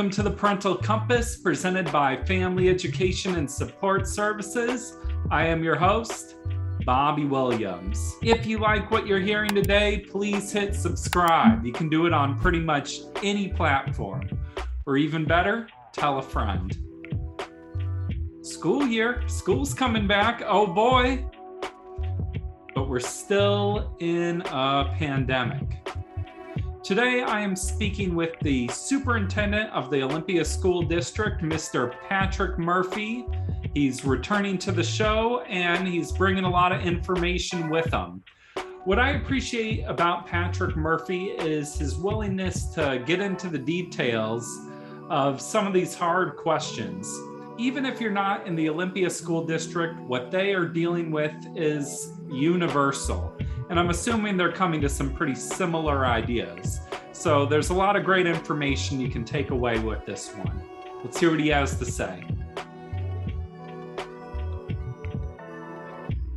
Welcome to the Parental Compass presented by Family Education and Support Services. I am your host, Bobby Williams. If you like what you're hearing today, please hit subscribe. You can do it on pretty much any platform. Or even better, tell a friend. School year, school's coming back. Oh boy. But we're still in a pandemic. Today, I am speaking with the superintendent of the Olympia School District, Mr. Patrick Murphy. He's returning to the show and he's bringing a lot of information with him. What I appreciate about Patrick Murphy is his willingness to get into the details of some of these hard questions. Even if you're not in the Olympia School District, what they are dealing with is universal. And I'm assuming they're coming to some pretty similar ideas. So there's a lot of great information you can take away with this one. Let's hear what he has to say.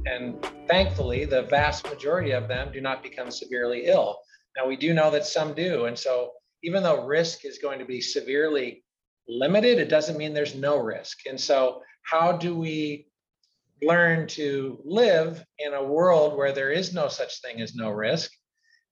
And thankfully, the vast majority of them do not become severely ill. Now, we do know that some do. And so, even though risk is going to be severely limited, it doesn't mean there's no risk. And so, how do we learn to live in a world where there is no such thing as no risk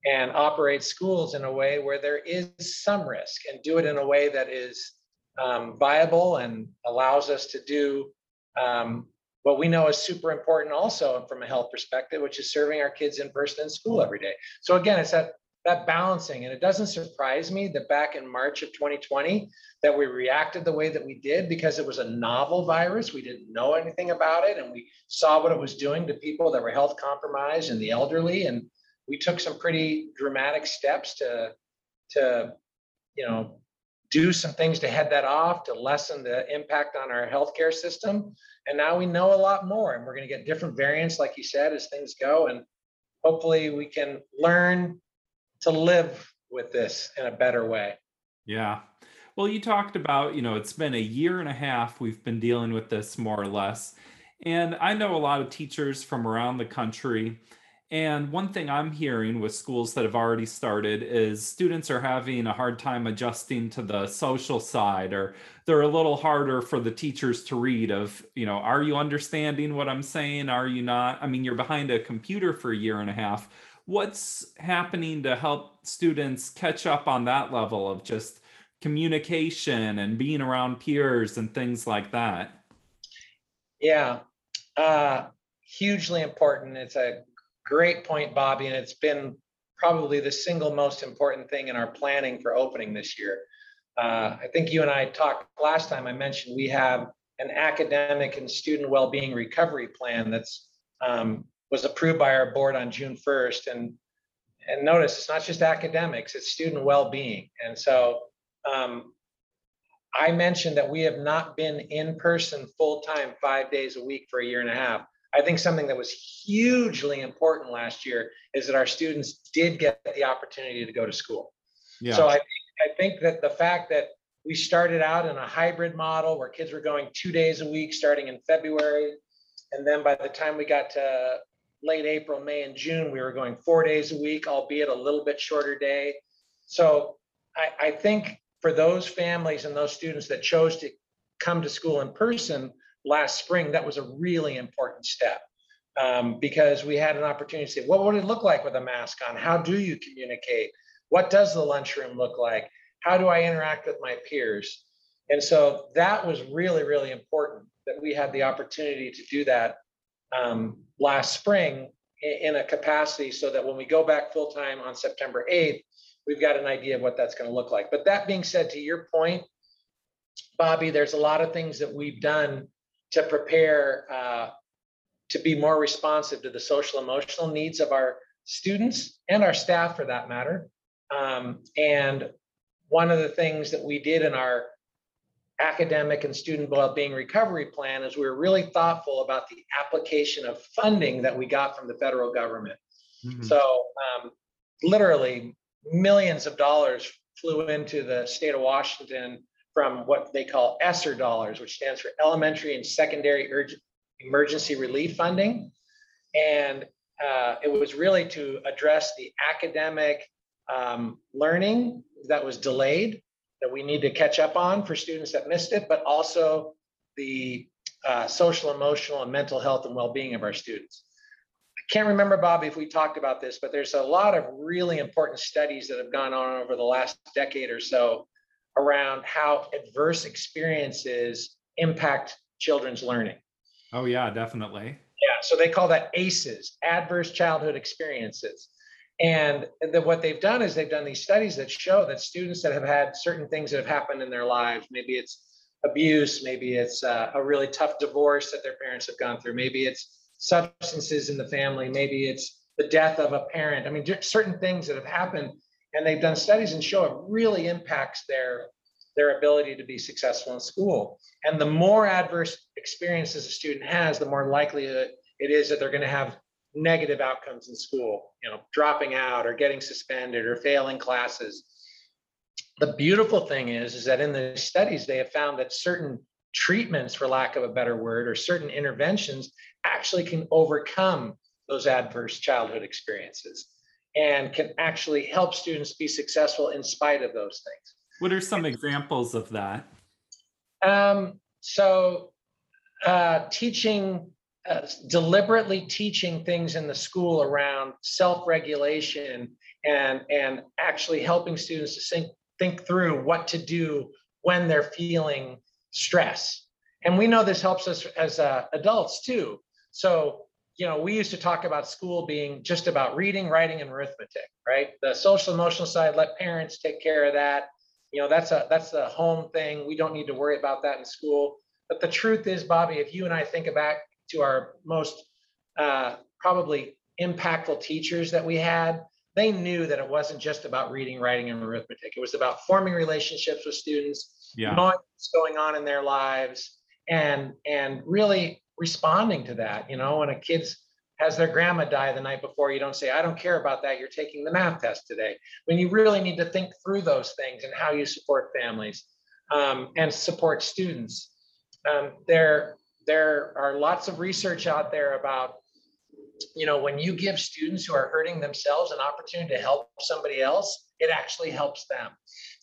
and operate schools in a way where there is some risk and do it in a way that is um, viable and allows us to do um, what we know is super important also from a health perspective, which is serving our kids in person in school every day. So again, it's that that balancing. And it doesn't surprise me that back in March of 2020 that we reacted the way that we did because it was a novel virus. We didn't know anything about it and we saw what it was doing to people that were health compromised and the elderly. And we took some pretty dramatic steps to, to you know, do some things to head that off, to lessen the impact on our healthcare system. And now we know a lot more and we're going to get different variants, like you said, as things go. And hopefully we can learn to live with this in a better way. Yeah. Well, you talked about, you know, it's been a year and a half we've been dealing with this more or less. And I know a lot of teachers from around the country. And one thing I'm hearing with schools that have already started is students are having a hard time adjusting to the social side, or they're a little harder for the teachers to read of, you know, are you understanding what I'm saying? Are you not? I mean, you're behind a computer for a year and a half what's happening to help students catch up on that level of just communication and being around peers and things like that? Yeah, uh, hugely important. It's a great point, Bobby, and it's been probably the single most important thing in our planning for opening this year. Uh, I think you and I talked last time. I mentioned we have an academic and student well-being recovery plan that's um, was approved by our board on June 1st. And and notice it's not just academics, it's student well-being. And so um, I mentioned that we have not been in person full time five days a week for a year and a half. I think something that was hugely important last year is that our students did get the opportunity to go to school. Yeah. So I, I think that the fact that we started out in a hybrid model where kids were going two days a week starting in February. And then by the time we got to late April, May, and June, we were going four days a week, albeit a little bit shorter day. So I, I think for those families and those students that chose to come to school in person last spring, that was a really important step um, because we had an opportunity to say, what would it look like with a mask on? How do you communicate? What does the lunchroom look like? How do I interact with my peers? And so that was really, really important that we had the opportunity to do that um, last spring in a capacity so that when we go back full time on September 8th, we've got an idea of what that's going to look like. But that being said, to your point, Bobby, there's a lot of things that we've done to prepare uh, to be more responsive to the social emotional needs of our students and our staff for that matter. Um, and one of the things that we did in our academic and student well-being recovery plan is we were really thoughtful about the application of funding that we got from the federal government. Mhm. So um, literally millions of dollars flew into the state of Washington from what they call ESSER dollars, which stands for Elementary and Secondary Urg- Emergency Relief Funding. And uh, it was really to address the academic um, learning that was delayed that we need to catch up on for students that missed it, but also the uh, social, emotional, and mental health and well-being of our students. I can't remember, Bobby, if we talked about this, but there's a lot of really important studies that have gone on over the last decade or so around how adverse experiences impact children's learning. Oh yeah, definitely. Yeah, so they call that ACEs, adverse childhood experiences. And then what they've done is they've done these studies that show that students that have had certain things that have happened in their lives, maybe it's abuse, maybe it's uh, a really tough divorce that their parents have gone through, maybe it's substances in the family, maybe it's the death of a parent. I mean, certain things that have happened, and they've done studies and show it really impacts their their ability to be successful in school. And the more adverse experiences a student has, the more likely it is that they're going to have negative outcomes in school, you know, dropping out or getting suspended or failing classes. The beautiful thing is, is that in the studies, they have found that certain treatments, for lack of a better word, or certain interventions actually can overcome those adverse childhood experiences and can actually help students be successful in spite of those things. What are some examples of that? Um, so uh, teaching, uh, deliberately teaching things in the school around self-regulation and and actually helping students to think think through what to do when they're feeling stress. And we know this helps us as uh, adults too. So you know, we used to talk about school being just about reading, writing, and arithmetic, right? The social emotional side, let parents take care of that you know that's a that's a home thing we don't need to worry about that in school but the truth is bobby if you and i think back to our most uh, probably impactful teachers that we had. They knew that it wasn't just about reading writing and arithmetic. It was about forming relationships with students Yeah. knowing what's going on in their lives and and really responding to that you know when a kid's has their grandma die the night before you don't say i don't care about that. You're taking the math test today. When you really need to think through those things and how you support families um, and support students. Um, there there are lots of research out there about you know when you give students who are hurting themselves an opportunity to help somebody else it actually helps them.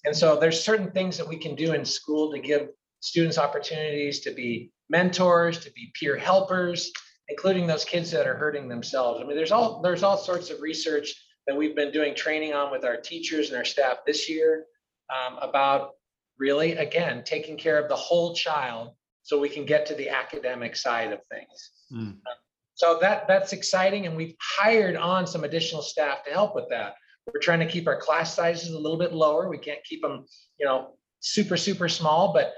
And so there's certain things that we can do in school to give students opportunities to be mentors to be peer helpers including those kids that are hurting themselves. I mean there's all there's all sorts of research that we've been doing training on with our teachers and our staff this year um, about really again taking care of the whole child so we can get to the academic side of things. Mm. so that that's exciting and we've hired on some additional staff to help with that. We're trying to keep our class sizes a little bit lower. We can't keep them you know super super small but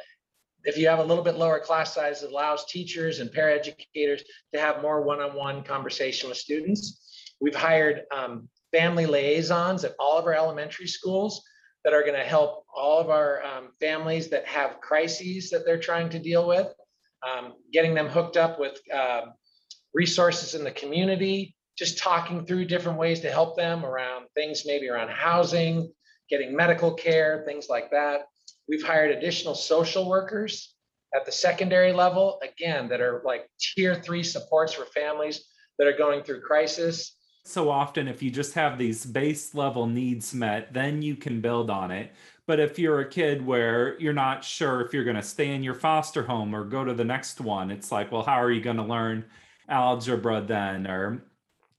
if you have a little bit lower class size it allows teachers and paraeducators to have more one-on-one conversation with students. We've hired um, family liaisons at all of our elementary schools that are going to help all of our um, families that have crises that they're trying to deal with um, getting them hooked up with um, resources in the community, just talking through different ways to help them around things maybe around housing, getting medical care, things like that. We've hired additional social workers at the secondary level, again, that are like tier three supports for families that are going through crisis. So often, if you just have these base level needs met, then you can build on it. But if you're a kid where you're not sure if you're going to stay in your foster home or go to the next one, it's like, well, how are you going to learn algebra then? Or,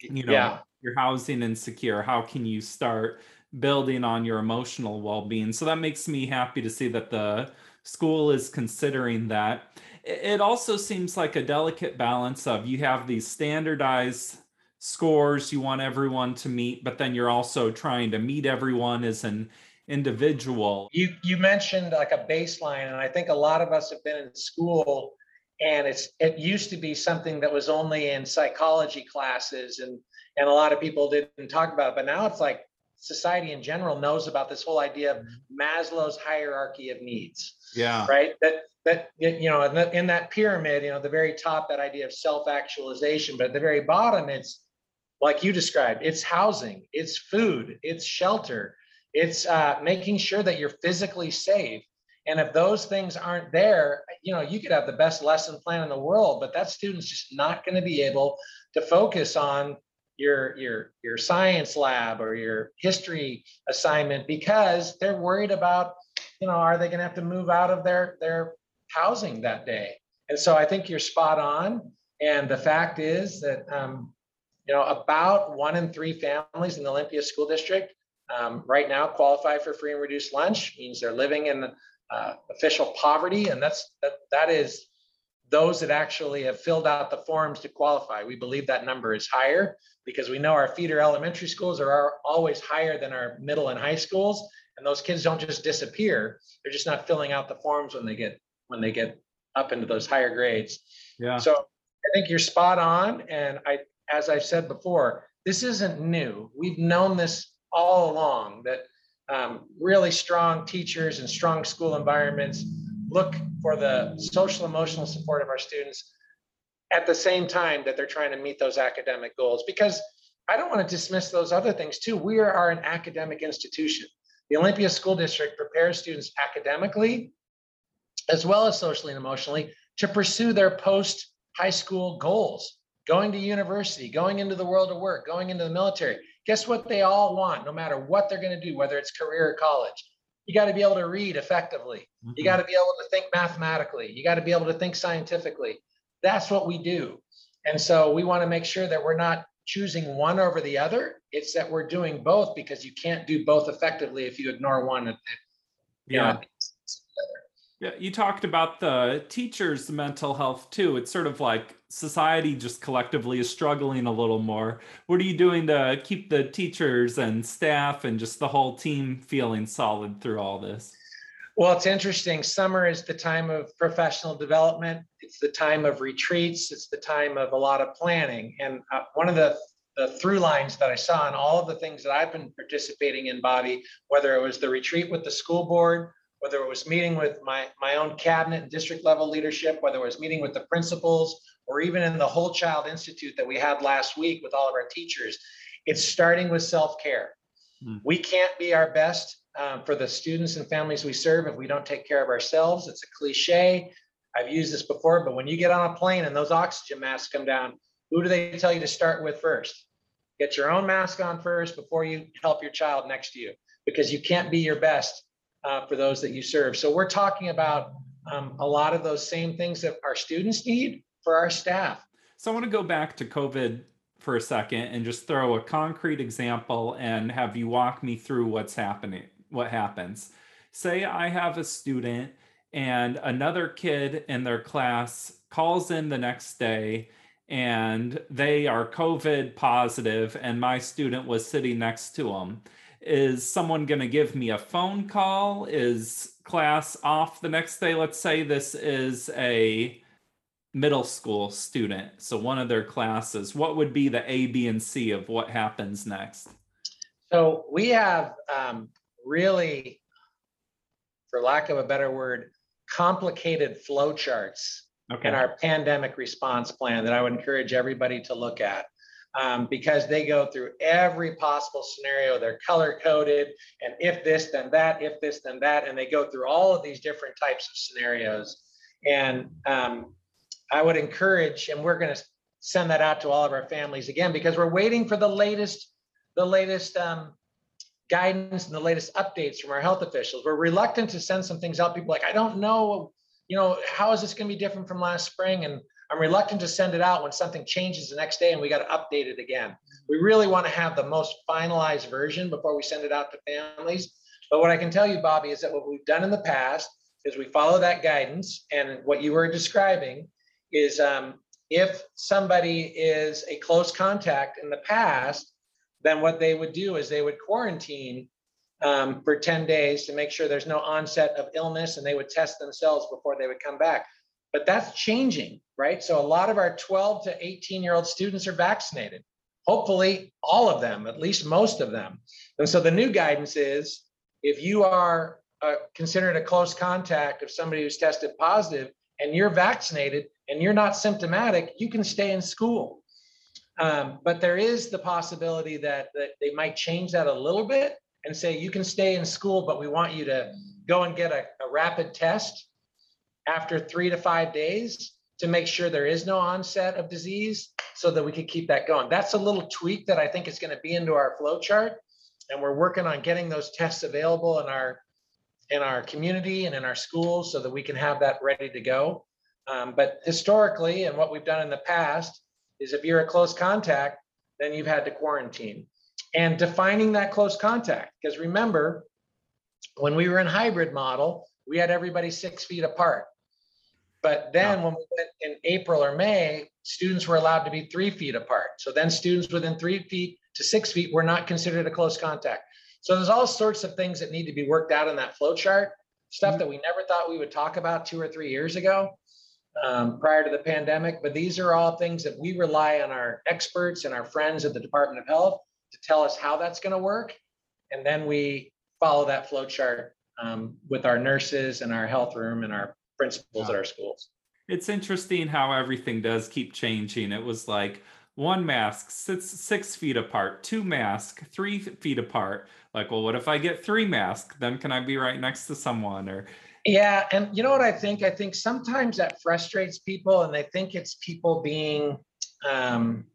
you know, Yeah. you're housing insecure. How can you start building on your emotional well being? So that makes me happy to see that the school is considering that. It it also seems like a delicate balance of you have these standardized scores you want everyone to meet, but then you're also trying to meet everyone as an individual. You you mentioned like a baseline, and I think a lot of us have been in school, and it's it used to be something that was only in psychology classes, and and a lot of people didn't talk about it. But now it's like society in general knows about this whole idea of Maslow's hierarchy of needs, Yeah. right? That that you know, in, the, in that pyramid, you know, the very top, that idea of self-actualization, but at the very bottom, it's like you described, it's housing, it's food, it's shelter, it's uh, making sure that you're physically safe. And if those things aren't there, you know, you could have the best lesson plan in the world, but that student's just not going to be able to focus on your your your science lab or your history assignment because they're worried about, you know, are they going to have to move out of their their housing that day? And so I think you're spot on. And the fact is that um, you know about one in three families in the Olympia School District um, right now qualify for free and reduced lunch. Means they're living in uh, official poverty, and that's that that is those that actually have filled out the forms to qualify. We believe that number is higher because we know our feeder elementary schools are, are always higher than our middle and high schools, and those kids don't just disappear. They're just not filling out the forms when they get when they get up into those higher grades. Yeah. So I think you're spot on, and I, as I've said before, this isn't new. We've known this all along that um, really strong teachers and strong school environments look for the social emotional support of our students at the same time that they're trying to meet those academic goals. Because i don't want to dismiss those other things too. We are an academic institution. The olympia school district prepares students academically as well as socially and emotionally to pursue their post high school goals going to university going into the world of work going into the military. Guess what they all want no matter what they're going to do whether it's career or college? You got to be able to read effectively. You mm-hmm. got to be able to think mathematically. You got to be able to think scientifically. That's what we do. And so we want to make sure that we're not choosing one over the other. It's that we're doing both because you can't do both effectively if you ignore one you Yeah. know, Yeah, you talked about the teachers' mental health too. It's sort of like society just collectively is struggling a little more. What are you doing to keep the teachers and staff and just the whole team feeling solid through all this? Well, it's interesting. Summer is the time of professional development. It's the time of retreats. It's the time of a lot of planning. And uh, one of the, the through lines that I saw in all of the things that I've been participating in, Bobby, whether it was the retreat with the school board, whether it was meeting with my, my own cabinet and district level leadership, whether it was meeting with the principals, or even in the Whole Child Institute that we had last week with all of our teachers, it's starting with self care. Hmm. We can't be our best um, for the students and families we serve if we don't take care of ourselves. It's a cliche. I've used this before, but when you get on a plane and those oxygen masks come down, who do they tell you to start with first? Get your own mask on first before you help your child next to you, because you can't be your best uh, for those that you serve. So we're talking about um, a lot of those same things that our students need for our staff. So I want to go back to COVID for a second and just throw a concrete example and have you walk me through what's happening, what happens. Say I have a student and another kid in their class calls in the next day and they are COVID positive and my student was sitting next to them. Is someone going to give me a phone call? Is class off the next day? Let's say this is a middle school student, so one of their classes. What would be the A, B, and C of what happens next? So we have um, really, for lack of a better word, complicated flow charts Okay. in our pandemic response plan that I would encourage everybody to look at. Um, because they go through every possible scenario, they're color coded, and if this, then that, if this, then that, and they go through all of these different types of scenarios. And um, I would encourage, and we're going to send that out to all of our families again because we're waiting for the latest, the latest um, guidance and the latest updates from our health officials. We're reluctant to send some things out. People like, I don't know, you know, how is this going to be different from last spring? And I'm reluctant to send it out when something changes the next day and we got to update it again. We really want to have the most finalized version before we send it out to families. But what I can tell you, Bobby, is that what we've done in the past is we follow that guidance. And what you were describing is um, if somebody is a close contact in the past, then what they would do is they would quarantine um, for 10 days to make sure there's no onset of illness and they would test themselves before they would come back. But that's changing, right? So a lot of our 12 to 18 year old students are vaccinated. hopefully all of them, at least most of them. And so the new guidance is if you are uh, considered a close contact of somebody who's tested positive and you're vaccinated and you're not symptomatic, you can stay in school. Um, but there is the possibility that, that they might change that a little bit and say you can stay in school, but we want you to go and get a, a rapid test after three to five days to make sure there is no onset of disease so that we can keep that going. That's a little tweak that I think is going to be into our flow chart. And we're working on getting those tests available in our in our community and in our schools so that we can have that ready to go. Um, but historically, and what we've done in the past is if you're a close contact, then you've had to quarantine. And defining that close contact, because remember, when we were in hybrid model, we had everybody six feet apart. But then when we went in April or May, students were allowed to be three feet apart. So then students within three feet to six feet were not considered a close contact. So there's all sorts of things that need to be worked out in that flow chart, stuff that we never thought we would talk about two or three years ago um, prior to the pandemic. But these are all things that we rely on our experts and our friends at the Department of Health to tell us how that's going to work. And then we follow that flow chart um, with our nurses and our health room and our principals at our schools. It's interesting how everything does keep changing. It was like one mask six six feet apart, two mask three feet apart. Like, well, what if I get three masks? Then can I be right next to someone? Or yeah, and you know what I think? I think sometimes that frustrates people, and they think it's people being um,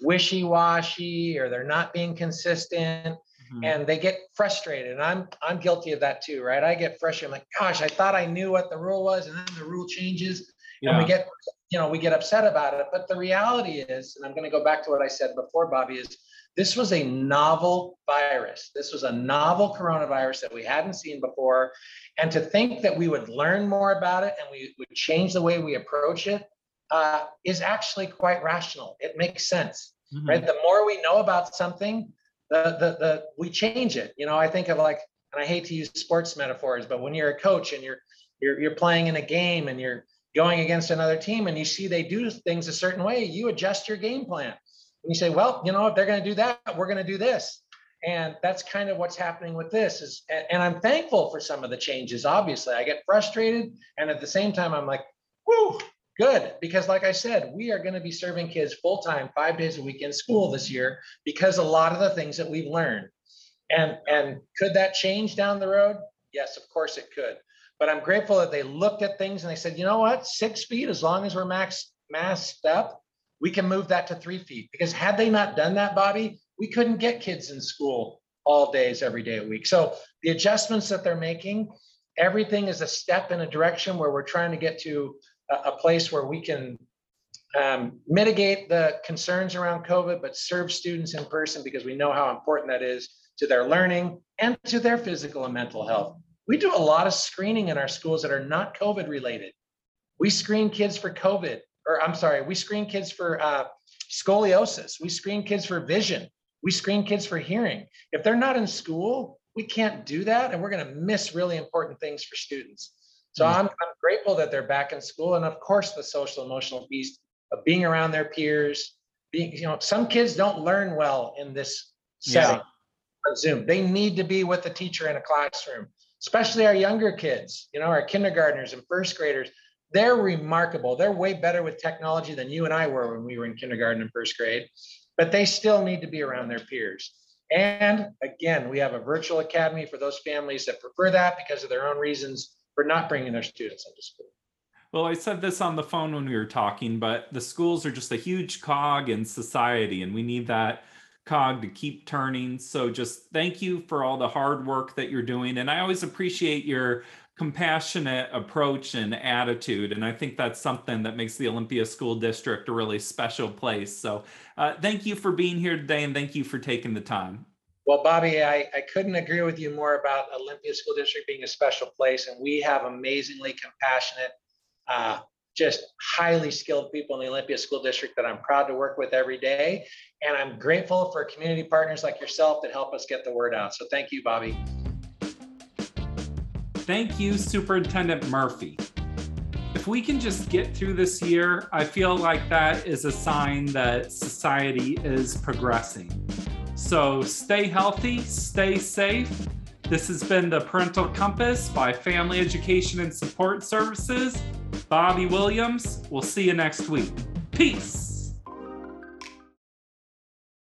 wishy-washy or they're not being consistent mm-hmm. and they get frustrated and i'm i'm guilty of that too right i get frustrated I'm like gosh i thought i knew what the rule was and then the rule changes yeah. and we get you know we get upset about it but the reality is and i'm going to go back to what i said before bobby is this was a novel virus this was a novel coronavirus that we hadn't seen before and to think that we would learn more about it and we would change the way we approach it uh, is actually quite rational it makes sense mm-hmm. right the more we know about something the, the, the, we change it. You know, I think of like, and I hate to use sports metaphors, but when you're a coach and you're, you're, you're playing in a game and you're going against another team and you see they do things a certain way, you adjust your game plan. And you say, well, you know, if they're going to do that, we're going to do this. And that's kind of what's happening with this is, and I'm thankful for some of the changes. Obviously, I get frustrated. And at the same time, I'm like, whoo, Good, because like I said, we are going to be serving kids full time, five days a week in school this year because a lot of the things that we've learned. And and could that change down the road? Yes, of course it could. But I'm grateful that they looked at things and they said, you know what, six feet, as long as we're max masked up, we can move that to three feet. Because had they not done that, Bobby, we couldn't get kids in school all days, every day a week. So the adjustments that they're making, everything is a step in a direction where we're trying to get to a, place where we can um, mitigate the concerns around COVID, but serve students in person because we know how important that is to their learning and to their physical and mental health. We do a lot of screening in our schools that are not COVID related. We screen kids for COVID, or I'm sorry, we screen kids for uh, scoliosis. We screen kids for vision. We screen kids for hearing. If they're not in school, we can't do that, and we're going to miss really important things for students. So I'm, I'm grateful that they're back in school. And of course, the social emotional piece of being around their peers, being, you know, some kids don't learn well in this setting yeah. on Zoom. They need to be with the teacher in a classroom, especially our younger kids, you know, our kindergartners and first graders. They're remarkable. They're way better with technology than you and I were when we were in kindergarten and first grade, but they still need to be around their peers. And again, we have a virtual academy for those families that prefer that because of their own reasons for not bringing their students into school. Well, I said this on the phone when we were talking, but the schools are just a huge cog in society, and we need that cog to keep turning. So just thank you for all the hard work that you're doing. And I always appreciate your compassionate approach and attitude. And I think that's something that makes the Olympia School District a really special place. So uh, thank you for being here today and thank you for taking the time. Well, Bobby, I, I couldn't agree with you more about Olympia School District being a special place. And we have amazingly compassionate, uh, just highly skilled people in the Olympia School District that I'm proud to work with every day. And I'm grateful for community partners like yourself that help us get the word out. So thank you, Bobby. Thank you, Superintendent Murphy. if we can just get through this year, I feel like that is a sign that society is progressing. So stay healthy, stay safe. This has been the Parental Compass by Family Education and Support Services. Bobby Williams. We'll see you next week. Peace.